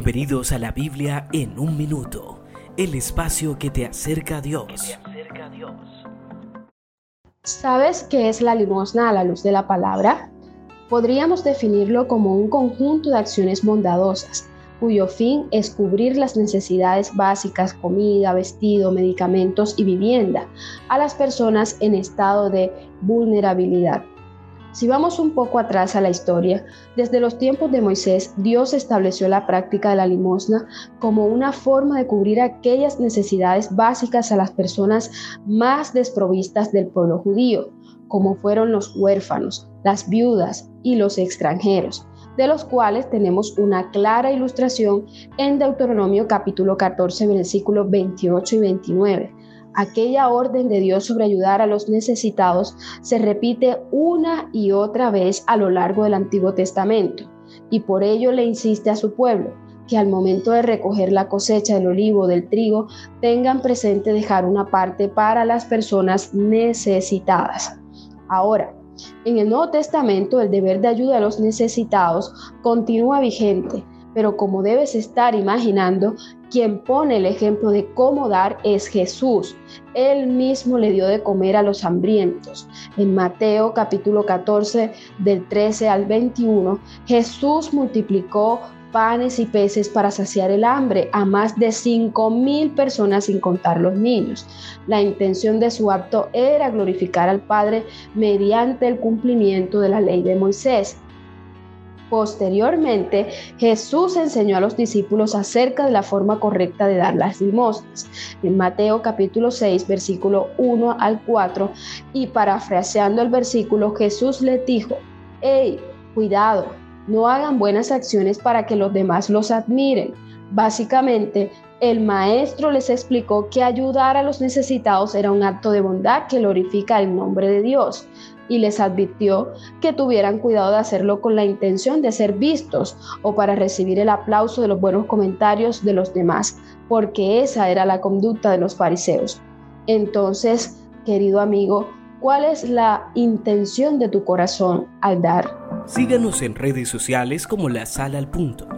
Bienvenidos a la Biblia en un minuto, el espacio que te acerca a Dios. ¿Sabes qué es la limosna a la luz de la palabra? Podríamos definirlo como un conjunto de acciones bondadosas, cuyo fin es cubrir las necesidades básicas, comida, vestido, medicamentos y vivienda, a las personas en estado de vulnerabilidad. Si vamos un poco atrás a la historia, desde los tiempos de Moisés, Dios estableció la práctica de la limosna como una forma de cubrir aquellas necesidades básicas a las personas más desprovistas del pueblo judío, como fueron los huérfanos, las viudas y los extranjeros, de los cuales tenemos una clara ilustración en Deuteronomio capítulo 14, versículos 28 y 29 aquella orden de Dios sobre ayudar a los necesitados se repite una y otra vez a lo largo del Antiguo Testamento y por ello le insiste a su pueblo que al momento de recoger la cosecha del olivo o del trigo tengan presente dejar una parte para las personas necesitadas. Ahora, en el Nuevo Testamento el deber de ayuda a los necesitados continúa vigente pero como debes estar imaginando, quien pone el ejemplo de cómo dar es Jesús. Él mismo le dio de comer a los hambrientos. En Mateo capítulo 14 del 13 al 21, Jesús multiplicó panes y peces para saciar el hambre a más de cinco mil personas sin contar los niños. La intención de su acto era glorificar al Padre mediante el cumplimiento de la ley de Moisés. Posteriormente, Jesús enseñó a los discípulos acerca de la forma correcta de dar las limosnas. En Mateo capítulo 6, versículo 1 al 4, y parafraseando el versículo, Jesús les dijo, hey, cuidado, no hagan buenas acciones para que los demás los admiren. Básicamente, el maestro les explicó que ayudar a los necesitados era un acto de bondad que glorifica el nombre de Dios y les advirtió que tuvieran cuidado de hacerlo con la intención de ser vistos o para recibir el aplauso de los buenos comentarios de los demás, porque esa era la conducta de los fariseos. Entonces, querido amigo, ¿cuál es la intención de tu corazón al dar? Síganos en redes sociales como La Sala al Punto